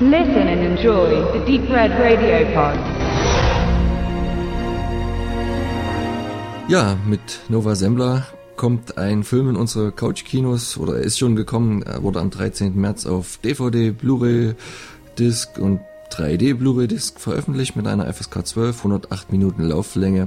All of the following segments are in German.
Listen and enjoy the Deep Red Radio Pod. Ja, mit Nova Sembler kommt ein Film in unsere Couch-Kinos oder er ist schon gekommen. Er wurde am 13. März auf DVD, Blu-ray, Disc und 3D Blu-ray Disc veröffentlicht mit einer FSK 12, 108 Minuten Lauflänge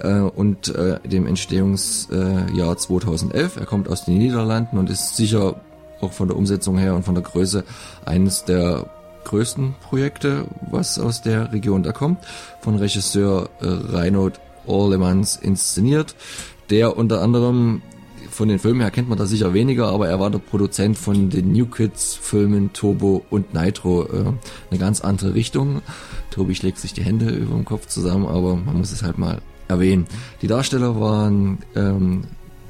äh, und äh, dem Entstehungsjahr äh, 2011. Er kommt aus den Niederlanden und ist sicher auch von der Umsetzung her und von der Größe eines der größten Projekte, was aus der Region da kommt, von Regisseur äh, Reinhold Orlemans inszeniert, der unter anderem von den Filmen her kennt man da sicher weniger, aber er war der Produzent von den New Kids Filmen Turbo und Nitro. Äh, eine ganz andere Richtung. Tobi schlägt sich die Hände über dem Kopf zusammen, aber man muss es halt mal erwähnen. Die Darsteller waren ähm,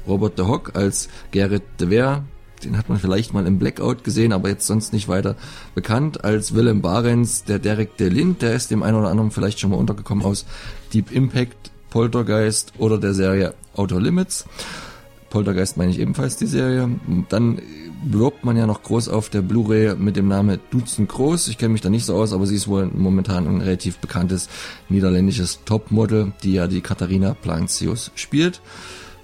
Robert de Hock als Gerrit de Weer, den hat man vielleicht mal im Blackout gesehen, aber jetzt sonst nicht weiter bekannt als Willem Barens, der Derek de Lind, der ist dem einen oder anderen vielleicht schon mal untergekommen aus Deep Impact, Poltergeist oder der Serie Outer Limits. Poltergeist meine ich ebenfalls die Serie. Dann wirbt man ja noch groß auf der Blu-ray mit dem Namen Dutzend Groß. Ich kenne mich da nicht so aus, aber sie ist wohl momentan ein relativ bekanntes niederländisches Topmodel, die ja die Katharina Plancius spielt.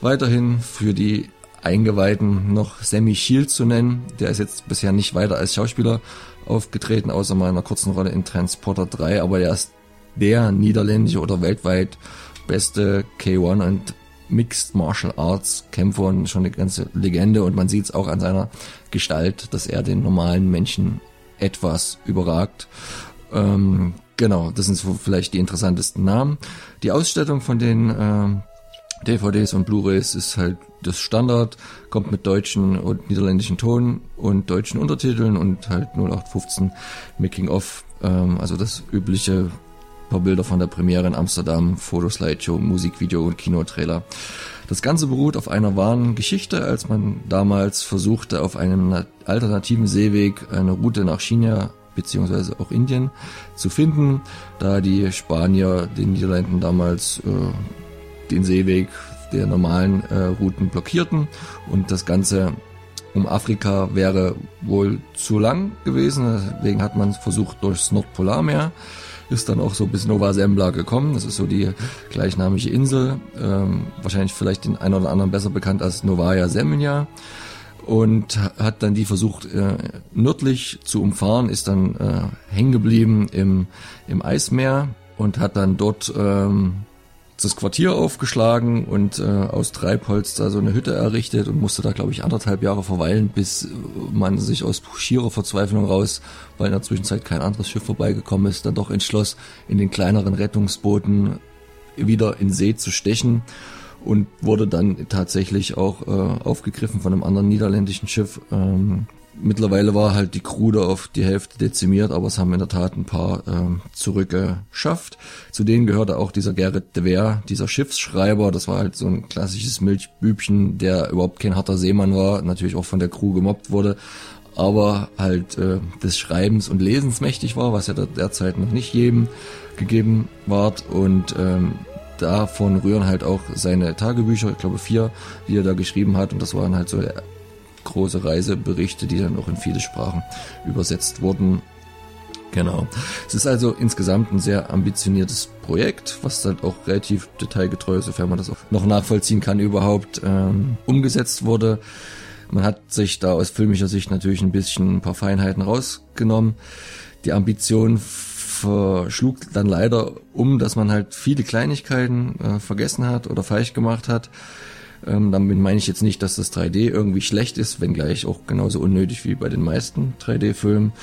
Weiterhin für die Eingeweihten noch Sammy Shield zu nennen. Der ist jetzt bisher nicht weiter als Schauspieler aufgetreten, außer mal einer kurzen Rolle in Transporter 3, aber der ist der niederländische oder weltweit beste K1 und Mixed Martial Arts Kämpfer und schon eine ganze Legende und man sieht es auch an seiner Gestalt, dass er den normalen Menschen etwas überragt. Ähm, genau, das sind so vielleicht die interessantesten Namen. Die Ausstattung von den äh, DVDs und Blu-rays ist halt das Standard, kommt mit deutschen und niederländischen Ton und deutschen Untertiteln und halt 0815 Making of, ähm, also das übliche paar Bilder von der Premiere in Amsterdam, Fotoslideshow, Musikvideo und Kinotrailer. Das Ganze beruht auf einer wahren Geschichte, als man damals versuchte, auf einem alternativen Seeweg eine Route nach China beziehungsweise auch Indien zu finden, da die Spanier den Niederlanden damals äh, den Seeweg der normalen äh, Routen blockierten. Und das Ganze um Afrika wäre wohl zu lang gewesen, deswegen hat man versucht durchs Nordpolarmeer ist dann auch so bis Nova Zembla gekommen. Das ist so die gleichnamige Insel, ähm, wahrscheinlich vielleicht den einen oder anderen besser bekannt als Novaya Zemlja. Und hat dann die versucht äh, nördlich zu umfahren, ist dann äh, hängen geblieben im, im Eismeer und hat dann dort ähm, das Quartier aufgeschlagen und äh, aus Treibholz da so eine Hütte errichtet und musste da, glaube ich, anderthalb Jahre verweilen, bis man sich aus schierer Verzweiflung raus, weil in der Zwischenzeit kein anderes Schiff vorbeigekommen ist, dann doch entschloss, in den kleineren Rettungsbooten wieder in See zu stechen und wurde dann tatsächlich auch äh, aufgegriffen von einem anderen niederländischen Schiff, ähm, Mittlerweile war halt die Crew da auf die Hälfte dezimiert, aber es haben in der Tat ein paar ähm, zurückgeschafft. Zu denen gehörte auch dieser Gerrit de Weer, dieser Schiffsschreiber. Das war halt so ein klassisches Milchbübchen, der überhaupt kein harter Seemann war, natürlich auch von der Crew gemobbt wurde, aber halt äh, des Schreibens und Lesens mächtig war, was ja derzeit noch nicht jedem gegeben ward. Und ähm, davon rühren halt auch seine Tagebücher, ich glaube vier, die er da geschrieben hat. Und das waren halt so große Reiseberichte, die dann auch in viele Sprachen übersetzt wurden. Genau. Es ist also insgesamt ein sehr ambitioniertes Projekt, was dann auch relativ detailgetreu, sofern man das auch noch nachvollziehen kann, überhaupt ähm, umgesetzt wurde. Man hat sich da aus filmischer Sicht natürlich ein bisschen ein paar Feinheiten rausgenommen. Die Ambition verschlug dann leider um, dass man halt viele Kleinigkeiten äh, vergessen hat oder falsch gemacht hat. Ähm, damit meine ich jetzt nicht, dass das 3D irgendwie schlecht ist, wenngleich auch genauso unnötig wie bei den meisten 3D-Filmen,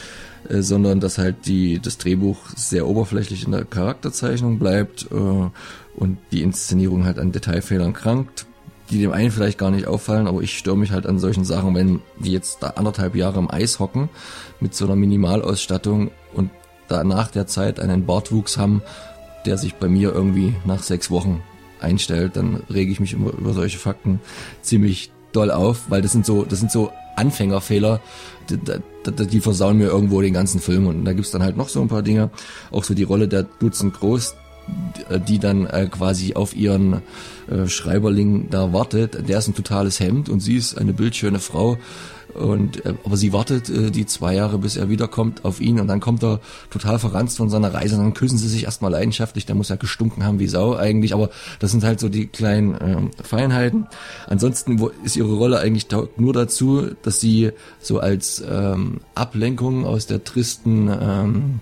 äh, sondern dass halt die, das Drehbuch sehr oberflächlich in der Charakterzeichnung bleibt äh, und die Inszenierung halt an Detailfehlern krankt, die dem einen vielleicht gar nicht auffallen, aber ich störe mich halt an solchen Sachen, wenn die jetzt da anderthalb Jahre im Eis hocken mit so einer Minimalausstattung und da nach der Zeit einen Bartwuchs haben, der sich bei mir irgendwie nach sechs Wochen einstellt, dann rege ich mich immer über solche Fakten ziemlich doll auf, weil das sind so, das sind so Anfängerfehler, die, die, versauen mir irgendwo den ganzen Film. Und da gibt's dann halt noch so ein paar Dinge, auch so die Rolle der Dutzend Groß, die dann äh, quasi auf ihren äh, Schreiberling da wartet. Der ist ein totales Hemd und sie ist eine bildschöne Frau. Und äh, aber sie wartet äh, die zwei Jahre, bis er wiederkommt auf ihn und dann kommt er total verranzt von seiner Reise und dann küssen sie sich erstmal leidenschaftlich. Der muss ja gestunken haben wie Sau eigentlich, aber das sind halt so die kleinen ähm, Feinheiten. Ansonsten wo ist ihre Rolle eigentlich nur dazu, dass sie so als ähm, Ablenkung aus der tristen ähm,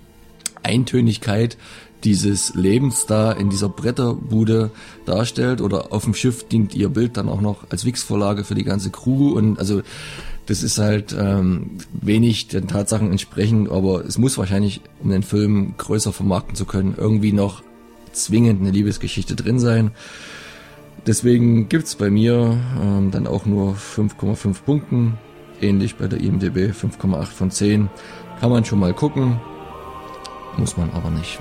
Eintönigkeit dieses Lebens da in dieser Bretterbude darstellt oder auf dem Schiff dient ihr Bild dann auch noch als Wix-Vorlage für die ganze Crew und also das ist halt ähm, wenig den Tatsachen entsprechend, aber es muss wahrscheinlich, um den Film größer vermarkten zu können, irgendwie noch zwingend eine Liebesgeschichte drin sein. Deswegen gibt's bei mir ähm, dann auch nur 5,5 Punkten, ähnlich bei der IMDB 5,8 von 10. Kann man schon mal gucken, muss man aber nicht.